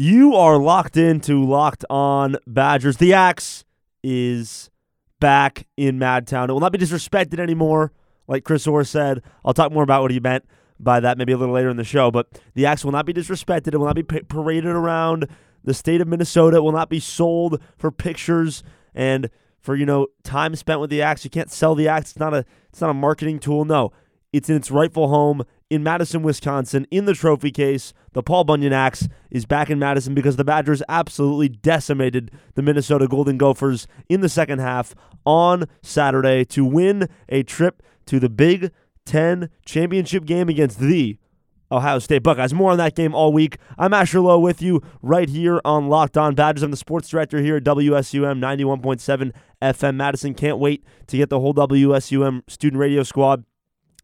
You are locked into Locked On Badgers. The Axe is back in Madtown. It will not be disrespected anymore, like Chris Orr said. I'll talk more about what he meant by that maybe a little later in the show. But the Axe will not be disrespected. It will not be paraded around the state of Minnesota. It will not be sold for pictures and for you know time spent with the Axe. You can't sell the Axe. It's not a it's not a marketing tool. No, it's in its rightful home in Madison, Wisconsin, in the trophy case. The Paul Bunyan axe is back in Madison because the Badgers absolutely decimated the Minnesota Golden Gophers in the second half on Saturday to win a trip to the Big Ten championship game against the Ohio State Buckeyes. More on that game all week. I'm Asher Lowe with you right here on Locked On Badgers. I'm the sports director here at WSUM 91.7 FM Madison. Can't wait to get the whole WSUM student radio squad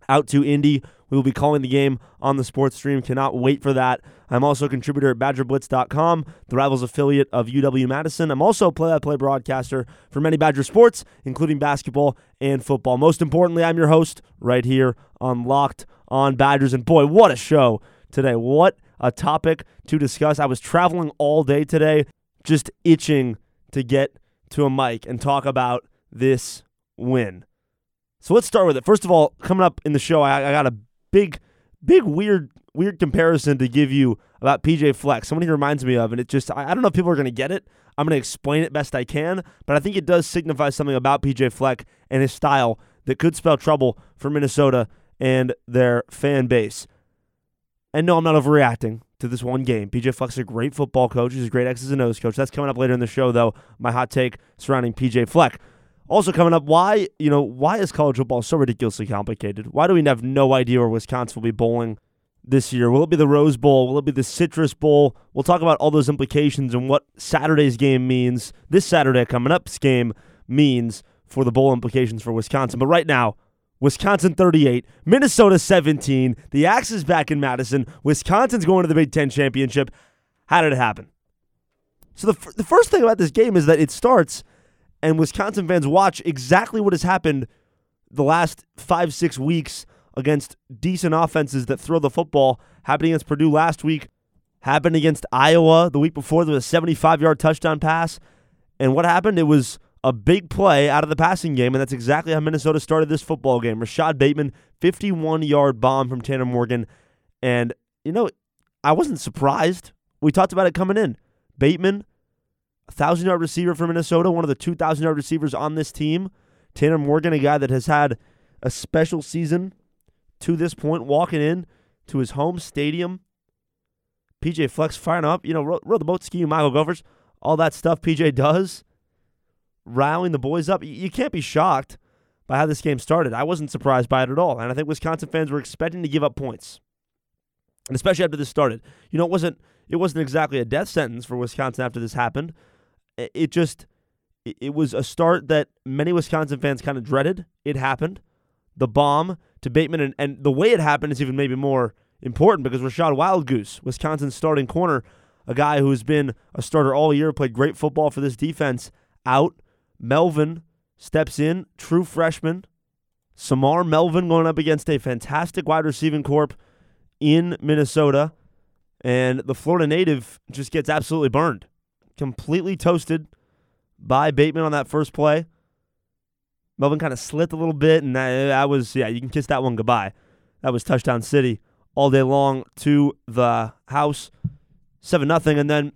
out to Indy. We will be calling the game on the sports stream. Cannot wait for that. I'm also a contributor at BadgerBlitz.com, the Rivals affiliate of UW Madison. I'm also a play-by-play broadcaster for many Badger sports, including basketball and football. Most importantly, I'm your host right here on Locked on Badgers. And boy, what a show today! What a topic to discuss. I was traveling all day today, just itching to get to a mic and talk about this win. So let's start with it. First of all, coming up in the show, I, I got a big, big, weird, weird comparison to give you about PJ Fleck. Someone he reminds me of, and it just, I, I don't know if people are going to get it. I'm going to explain it best I can, but I think it does signify something about PJ Fleck and his style that could spell trouble for Minnesota and their fan base. And no, I'm not overreacting to this one game. PJ Fleck's a great football coach. He's a great X's and O's coach. That's coming up later in the show, though. My hot take surrounding PJ Fleck. Also coming up, why you know why is college football so ridiculously complicated? Why do we have no idea where Wisconsin will be bowling this year? Will it be the Rose Bowl? Will it be the Citrus Bowl? We'll talk about all those implications and what Saturday's game means. This Saturday coming up's game means for the bowl implications for Wisconsin. But right now, Wisconsin 38, Minnesota 17. The Axe is back in Madison. Wisconsin's going to the Big Ten championship. How did it happen? So the, f- the first thing about this game is that it starts and Wisconsin fans watch exactly what has happened the last five, six weeks against decent offenses that throw the football. Happened against Purdue last week, happened against Iowa the week before. There was a 75 yard touchdown pass. And what happened? It was a big play out of the passing game, and that's exactly how Minnesota started this football game. Rashod Bateman, 51 yard bomb from Tanner Morgan. And, you know, I wasn't surprised. We talked about it coming in. Bateman, thousand yard receiver for Minnesota, one of the two thousand yard receivers on this team. Tanner Morgan, a guy that has had a special season to this point, walking in to his home stadium. PJ Fleck's firing up, you know, row, the boat, ski, Michael Gophers, all that stuff PJ does, rallying the boys up. You can't be shocked by how this game started. I wasn't surprised by it at all, and I think Wisconsin fans were expecting to give up points, and especially after this started. You know, it wasn't it wasn't exactly a death sentence for Wisconsin after this happened it just it was a start that many Wisconsin fans kind of dreaded. It happened. The bomb to Bateman, and, and the way it happened is even maybe more important because Rachad Wildgoose, Wisconsin's starting corner, a guy who's been a starter all year, played great football for this defense, out. Melvin steps in, true freshman. Semar Melvin going up against a fantastic wide receiving corp in Minnesota. And the Florida native just gets absolutely burned completely toasted by Bateman on that first play. Melvin kind of slipped a little bit, and that, that, was, yeah, you can kiss that one goodbye. That was touchdown city all day long to the house. 7 nothing, And then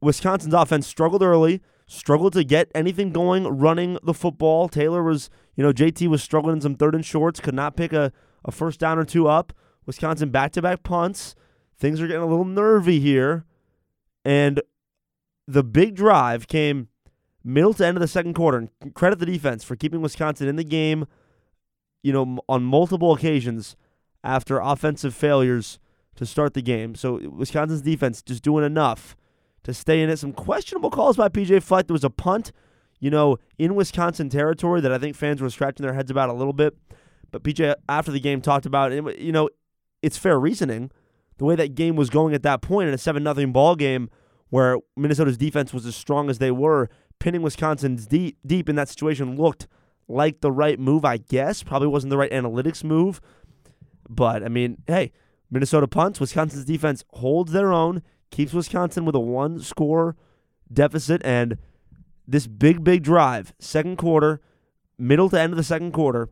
Wisconsin's offense struggled early, struggled to get anything going running the football. Taylor was, you know, JT was struggling in some third and shorts, could not pick a, a first down or two up. Wisconsin back to back punts. Things are getting a little nervy here. And the big drive came middle to end of the second quarter. And credit the defense for keeping Wisconsin in the game, you know, on multiple occasions after offensive failures to start the game. So Wisconsin's defense just doing enough to stay in it. Some questionable calls by PJ Fleck. There was a punt, you know, in Wisconsin territory that I think fans were scratching their heads about a little bit. But PJ, after the game, talked about. You know, it's fair reasoning. The way that game was going at that point in a 7 0 ball game – where Minnesota's defense was as strong as they were, pinning Wisconsin's deep deep in that situation looked like the right move, I guess. Probably wasn't the right analytics move. But I mean, hey, Minnesota punts, Wisconsin's defense holds their own, keeps Wisconsin with a one score deficit. And this big, big drive, second quarter, middle to end of the second quarter,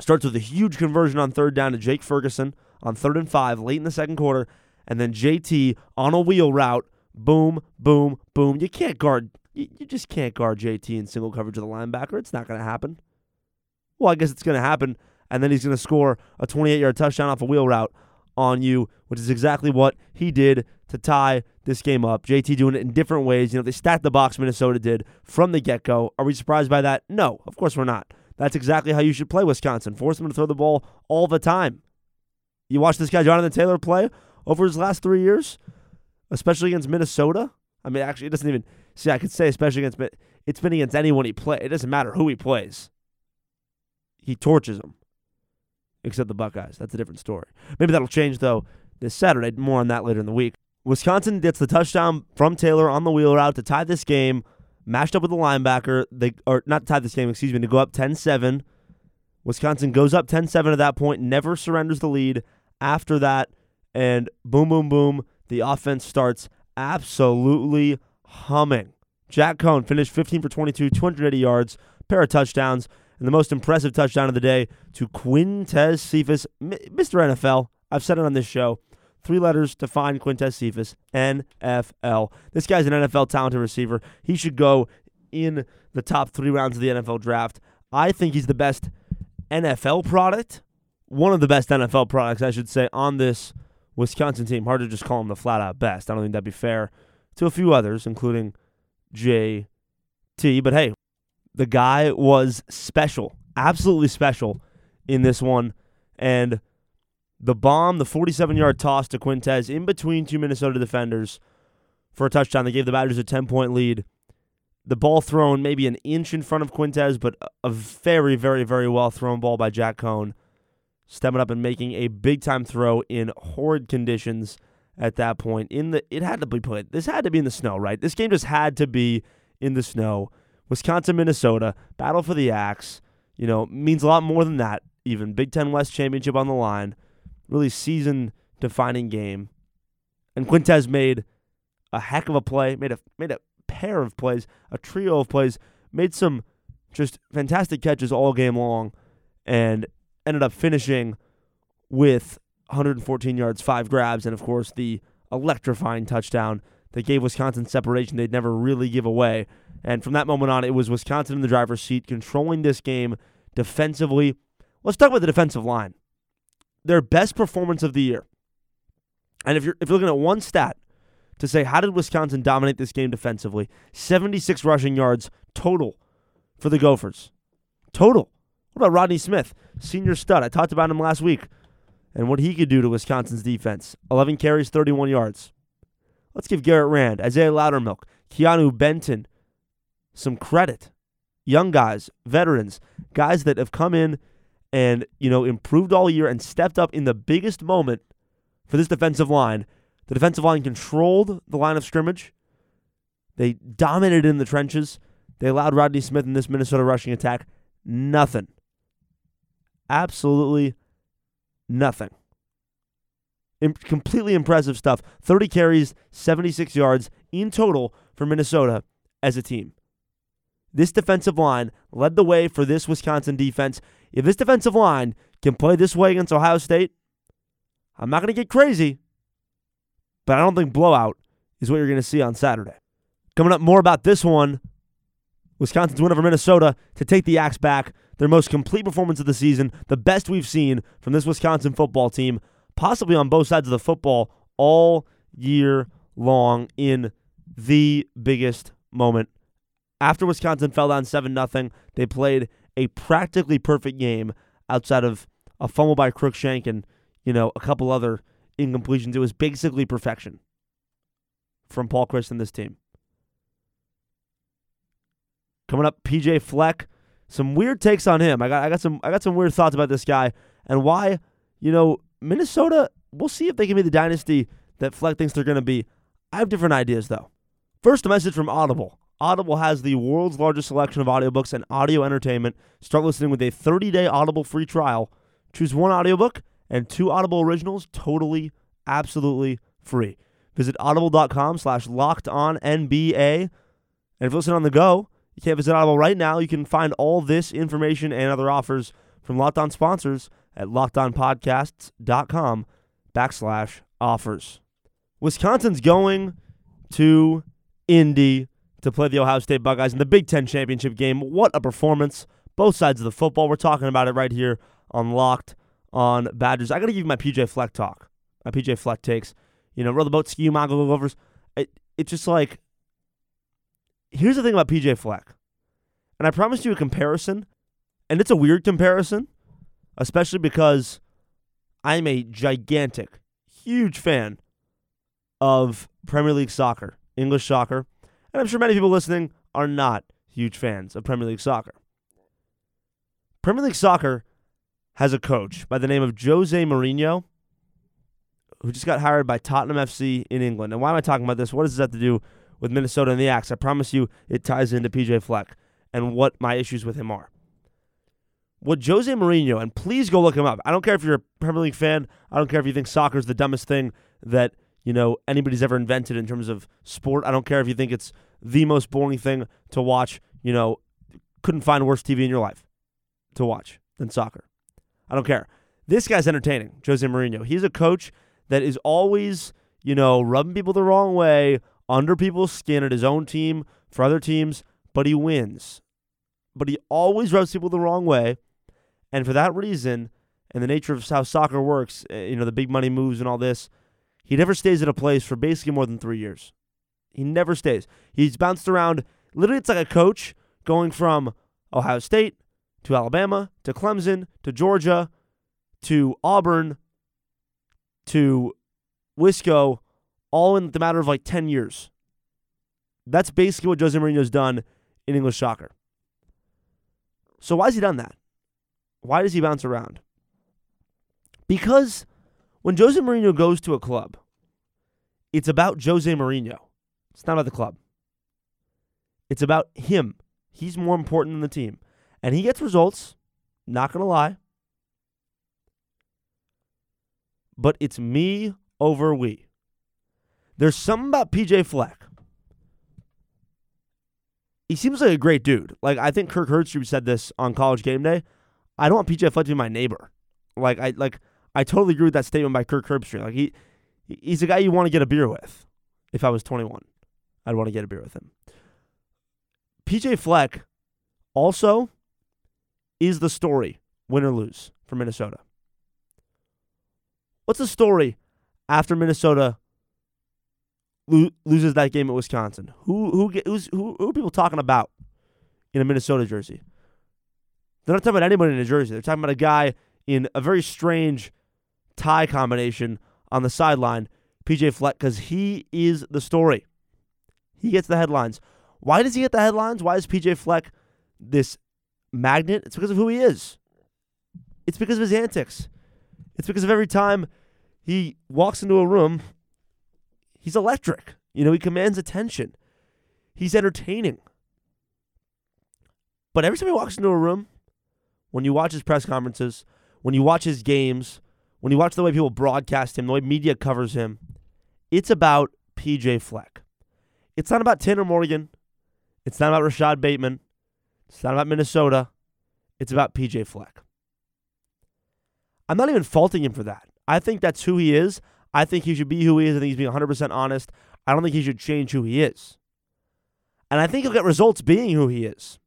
starts with a huge conversion on third down to Jake Ferguson on third and five late in the second quarter. And then JT on a wheel route, boom, boom, boom. You can't guard, you, just can't guard JT in single coverage of the linebacker. It's not going to happen. Well, I guess it's going to happen. And then he's going to score a 28 yard touchdown off a wheel route on you, which is exactly what he did to tie this game up. JT doing it in different ways. You know, they stacked the box, Minnesota did from the get go. Are we surprised by that? No, of course we're not. That's exactly how you should play Wisconsin. Force them to throw the ball all the time. You watch this guy, Jonathan Taylor, play over his last three years, especially against Minnesota. I mean, actually, it doesn't even see. I could say especially against, but it's been against anyone he plays. It doesn't matter who he plays. He torches them except the Buckeyes. That's a different story. Maybe that'll change though this Saturday. More on that later in the week. Wisconsin gets the touchdown from Taylor on the wheel route to tie this game, matched up with the linebacker. They or not tie this game, excuse me, to go up 10-7. Wisconsin goes up 10-7 at that point, never surrenders the lead after that, and boom, boom, boom, the offense starts absolutely humming. Jack Coan finished 15 for 22, 280 yards, pair of touchdowns and the most impressive touchdown of the day to Quintez Cephus, Mr. NFL. I've said it on this show. Three letters to find Quintez Cephus, NFL. This guy's an NFL talented receiver. He should go in the top three rounds of the NFL draft. I think he's the best NFL product, one of the best NFL products, I should say, on this Wisconsin team. Hard to just call him the flat out best. I don't think that'd be fair to a few others, including JT. But hey, the guy was special, absolutely special in this one. And the bomb, the 47 yard toss to Quintez in between two Minnesota defenders for a touchdown. They gave the Badgers a 10 point lead. The ball thrown maybe an inch in front of Quintez, but a very, very, very well thrown ball by Jack Coan, stepping up and making a big time throw in horrid conditions at that point. In the it had to be played. This had to be in the snow, right? This game just had to be in the snow. Wisconsin, Minnesota, battle for the axe, you know, means a lot more than that, even. Big Ten West Championship on the line. Really season defining game. And Quintez made a heck of a play, made a made a pair of plays, a trio of plays, made some just fantastic catches all game long, and ended up finishing with 114 yards, five grabs, and of course the electrifying touchdown that gave Wisconsin separation they'd never really give away. And from that moment on, it was Wisconsin in the driver's seat, controlling this game defensively. Let's talk about the defensive line. Their best performance of the year. And if you're if you're looking at one stat to say how did Wisconsin dominate this game defensively, 76 rushing yards total for the Gophers. Total. What about Rodney Smith, senior stud? I talked about him last week and what he could do to Wisconsin's defense. 11 carries, 31 yards. Let's give Garrett Rand, Isaiah Loudermilk, Keanu Benton, some credit. Young guys, veterans, guys that have come in and, you know, improved all year and stepped up in the biggest moment for this defensive line. The defensive line controlled the line of scrimmage. They dominated in the trenches. They allowed Rodney Smith in this Minnesota rushing attack nothing. Absolutely nothing. Im- completely impressive stuff. 30 carries, 76 yards in total for Minnesota as a team. This defensive line led the way for this Wisconsin defense. If this defensive line can play this way against Ohio State, I'm not going to get crazy, but I don't think blowout is what you're going to see on Saturday. Coming up more about this one Wisconsin's win over Minnesota to take the Axe back. Their most complete performance of the season, the best we've seen from this Wisconsin football team, possibly on both sides of the football all year long in the biggest moment after Wisconsin fell down 7 0, they played a practically perfect game outside of a fumble by Cruickshank and, you know, a couple other incompletions. It was basically perfection from Paul Chryst and this team. Coming up, PJ Fleck. Some weird takes on him. I got I got some I got some weird thoughts about this guy and why, you know, Minnesota, we'll see if they can be the dynasty that Fleck thinks they're gonna be. I have different ideas though. First, a message from Audible. Audible has the world's largest selection of audiobooks and audio entertainment. Start listening with a 30-day Audible free trial. Choose one audiobook and two Audible originals totally, absolutely free. Visit audible.com slash locked on NBA. And if you listen on the go, you can't visit Audible right now. You can find all this information and other offers from Locked On sponsors at lockedonpodcasts.com backslash offers. Wisconsin's going to Indy to play the Ohio State Buckeyes in the Big Ten championship game. What a performance! Both sides of the football. We're talking about it right here on Locked on Badgers. I got to give you my PJ Fleck talk, my PJ Fleck takes. You know, row the boat, ski, Gophers. It, it's just like, here's the thing about PJ Fleck. And I promised you a comparison, and it's a weird comparison, especially because I'm a gigantic, huge fan of Premier League soccer, English soccer, and I'm sure many people listening are not huge fans of Premier League soccer. Premier League soccer has a coach by the name of Jose Mourinho, who just got hired by Tottenham FC in England. And why am I talking about this? What does this have to do with Minnesota and the Axe? I promise you it ties into PJ Fleck and what my issues with him are. What Jose Mourinho, and please go look him up. I don't care if you're a Premier League fan. I don't care if you think soccer is the dumbest thing that you know anybody's ever invented in terms of sport. I don't care if you think it's the most boring thing to watch. You know, couldn't find worse TV in your life to watch than soccer. I don't care. This guy's entertaining, Jose Mourinho. He's a coach that is always, you know, rubbing people the wrong way, under people's skin at his own team, for other teams, but he wins. But he always rubs people the wrong way. And for that reason, and the nature of how soccer works, eh, you know, the big money moves and all this, he never stays at a place for basically more than three years. He never stays. He's bounced around. Literally, it's like a coach going from Ohio State to Alabama to Clemson to Georgia to Auburn to Wisco all in the matter of like 10 years. That's basically what Jose Mourinho's done in English soccer. So why has he done that? Why does he bounce around? Because when Jose Mourinho goes to a club, it's about Jose Mourinho. It's not about the club. It's about him. He's more important than the team. And he gets results, not going to lie. But it's me over we. There's something about PJ Fleck. He seems like a great dude. Like I think Kirk Herbstreit said this on College Game Day. I don't want PJ Fleck to be my neighbor. Like I like I totally agree with that statement by Kirk Herbstreit. Like he he's a guy you want to get a beer with. If I was 21, I'd want to get a beer with him. PJ Fleck also is the story, win or lose, for Minnesota. What's the story after Minnesota lo- loses that game at Wisconsin? Who who who's, who who are people talking about in a Minnesota jersey? They're not talking about anybody in a jersey. They're talking about a guy in a very strange tie combination on the sideline, PJ Fleck, because he is the story. He gets the headlines. Why does he get the headlines? Why is PJ Fleck this magnet? It's because of who he is. It's because of his antics. It's because of every time he walks into a room, he's electric. You know, he commands attention. He's entertaining. But every time he walks into a room, when you watch his press conferences, when you watch his games, when you watch the way people broadcast him, the way media covers him, it's about PJ Fleck. It's not about Tanner Morgan. It's not about Rashod Bateman. It's not about Minnesota. It's about PJ Fleck. I'm not even faulting him for that. I think that's who he is. I think he should be who he is. I think he's being 100% honest. I don't think he should change who he is. And I think he'll get results being who he is.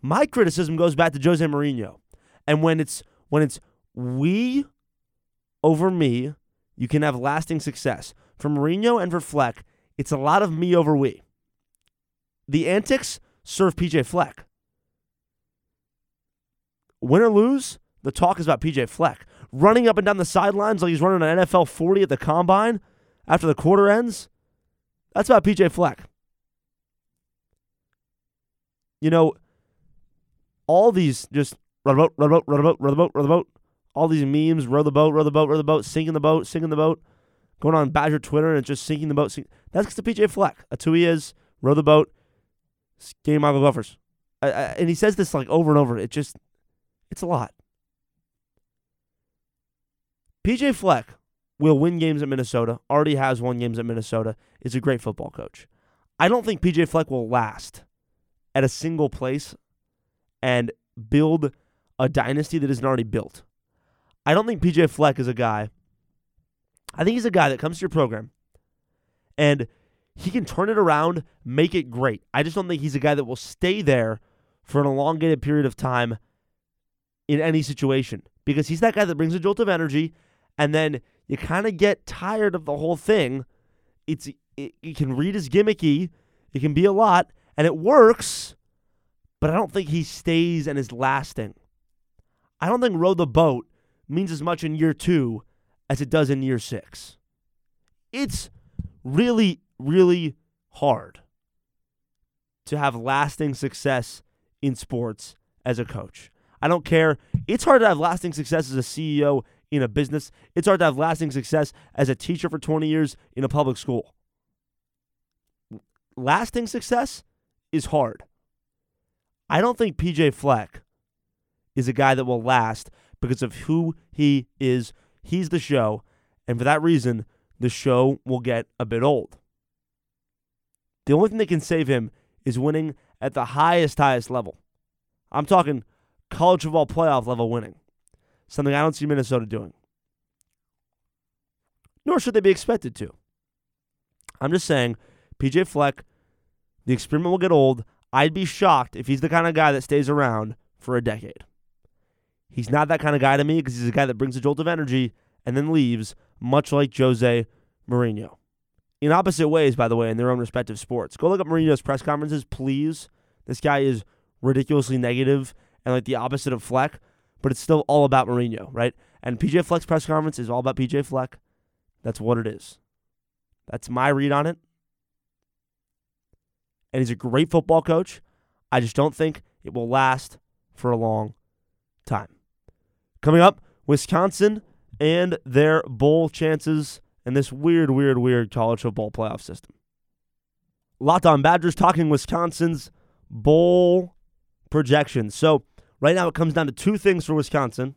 My criticism goes back to Jose Mourinho. And when it's when it's we over me, you can have lasting success. For Mourinho and for Fleck, it's a lot of me over we. The antics serve PJ Fleck. Win or lose, the talk is about PJ Fleck. Running up and down the sidelines like he's running an NFL 40 at the combine after the quarter ends, that's about PJ Fleck. You know, all these just row the boat, row the boat, row the boat, row the boat, row the boat. All these memes, row the boat, row the boat, row the boat, sinking the boat, sinking the boat, going on Badger Twitter and just sinking the boat. Sink. That's because PJ Fleck. That's who he is. Row the boat, game Michael Gophers. I, I, and he says this like over and over. It just, it's a lot. PJ Fleck will win games at Minnesota, already has won games at Minnesota, is a great football coach. I don't think PJ Fleck will last at a single place and build a dynasty that isn't already built. I don't think PJ Fleck is a guy. I think he's a guy that comes to your program and he can turn it around, make it great. I just don't think he's a guy that will stay there for an elongated period of time in any situation because he's that guy that brings a jolt of energy and then you kind of get tired of the whole thing. It's it, you can read as gimmicky, it can be a lot, and it works, but I don't think he stays and is lasting. I don't think row the boat means as much in year two as it does in year six. It's really, really hard to have lasting success in sports as a coach. I don't care. It's hard to have lasting success as a CEO in a business. It's hard to have lasting success as a teacher for 20 years in a public school. Lasting success is hard. I don't think PJ Fleck is a guy that will last because of who he is. He's the show. And for that reason, the show will get a bit old. The only thing that can save him is winning at the highest, highest level. I'm talking college football playoff level winning, something I don't see Minnesota doing. Nor should they be expected to. I'm just saying, PJ Fleck, the experiment will get old. I'd be shocked if he's the kind of guy that stays around for a decade. He's not that kind of guy to me because he's a guy that brings a jolt of energy and then leaves, much like Jose Mourinho. In opposite ways, by the way, in their own respective sports. Go look up Mourinho's press conferences, please. This guy is ridiculously negative and like the opposite of Fleck, but it's still all about Mourinho, right? And PJ Fleck's press conference is all about PJ Fleck. That's what it is. That's my read on it. And he's a great football coach. I just don't think it will last for a long time. Coming up, Wisconsin and their bowl chances in this weird, weird, weird college football playoff system. Locked on Badgers talking Wisconsin's bowl projections. So right now it comes down to two things for Wisconsin,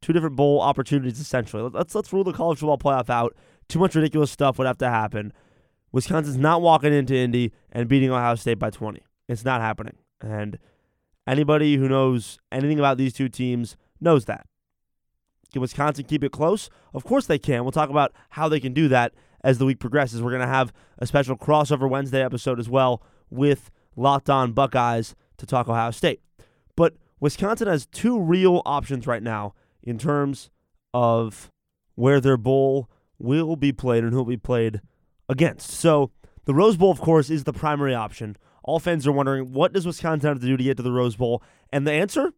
two different bowl opportunities essentially. Let's let's rule the college football playoff out. Too much ridiculous stuff would have to happen. Wisconsin's not walking into Indy and beating Ohio State by 20. It's not happening. And anybody who knows anything about these two teams knows that. Can Wisconsin keep it close? Of course they can. We'll talk about how they can do that as the week progresses. We're going to have a special crossover Wednesday episode as well with Locked On Buckeyes to talk Ohio State. But Wisconsin has two real options right now in terms of where their bowl will be played and who will be played against. So the Rose Bowl, of course, is the primary option. All fans are wondering what does Wisconsin have to do to get to the Rose Bowl? And the answer,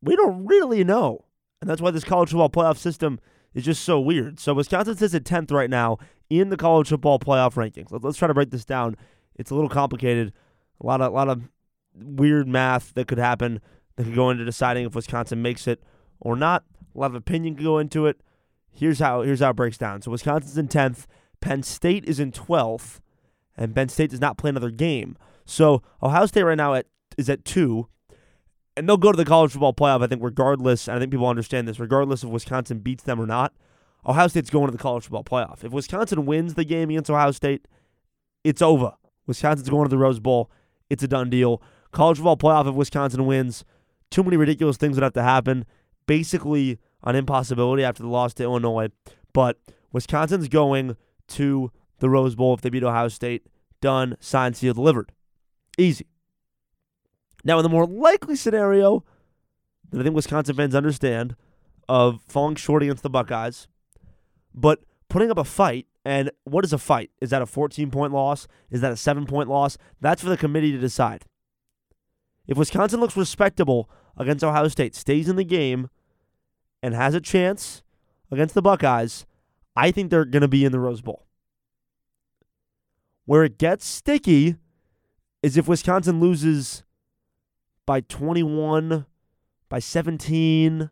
we don't really know. And that's why this college football playoff system is just so weird. So Wisconsin sits at 10th right now in the college football playoff rankings. Let's try to break this down. It's a little complicated. A lot of a lot of weird math that could happen that could go into deciding if Wisconsin makes it or not. A lot of opinion could go into it. Here's how here's how it breaks down. So Wisconsin's in 10th, Penn State is in 12th, and Penn State does not play another game. So Ohio State right now at is at 2, and they'll go to the college football playoff I think regardless, and I think people understand this regardless if Wisconsin beats them or not. Ohio State's going to the college football playoff. If Wisconsin wins the game against Ohio State, it's over. Wisconsin's going to the Rose Bowl. It's a done deal. College football playoff if Wisconsin wins. Too many ridiculous things would have to happen. Basically, an impossibility after the loss to Illinois. But Wisconsin's going to the Rose Bowl if they beat Ohio State. Done, signed, sealed, delivered. Easy. Now, in the more likely scenario that I think Wisconsin fans understand of falling short against the Buckeyes, but putting up a fight, and what is a fight? Is that a 14 point loss? Is that a seven point loss? That's for the committee to decide. If Wisconsin looks respectable against Ohio State, stays in the game, and has a chance against the Buckeyes, I think they're going to be in the Rose Bowl. Where it gets sticky is if Wisconsin loses by 21, by 17.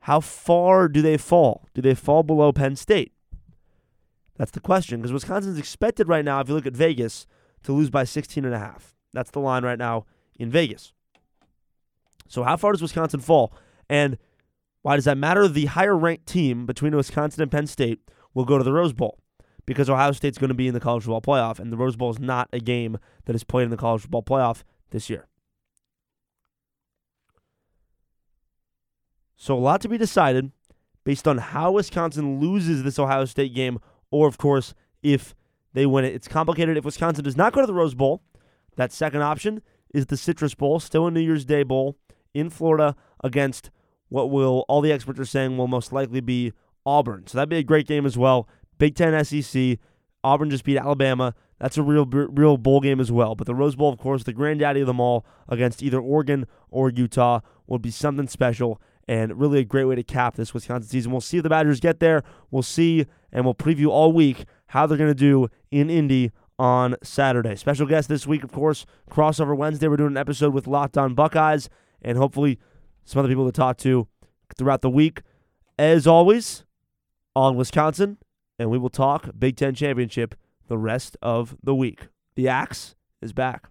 How far do they fall? Do they fall below Penn State? That's the question because Wisconsin's expected right now, if you look at Vegas, to lose by 16 and a half. That's the line right now in Vegas. So how far does Wisconsin fall? And Why does that matter? The higher ranked team between Wisconsin and Penn State will go to the Rose Bowl because Ohio State's going to be in the college football playoff, and the Rose Bowl is not a game that is played in the college football playoff this year. So, a lot to be decided based on how Wisconsin loses this Ohio State game, or, of course, if they win it. It's complicated. If Wisconsin does not go to the Rose Bowl, that second option is the Citrus Bowl, still a New Year's Day Bowl in Florida against what will all the experts are saying will most likely be Auburn. So that'd be a great game as well. Big Ten SEC. Auburn just beat Alabama. That's a real, real bowl game as well. But the Rose Bowl, of course, the granddaddy of them all against either Oregon or Utah would be something special and really a great way to cap this Wisconsin season. We'll see if the Badgers get there. We'll see, and we'll preview all week how they're going to do in Indy on Saturday. Special guest this week, of course, crossover Wednesday. We're doing an episode with Locked On Buckeyes, and hopefully some other people to talk to throughout the week. As always, on Wisconsin, and we will talk Big Ten Championship the rest of the week. The Axe is back.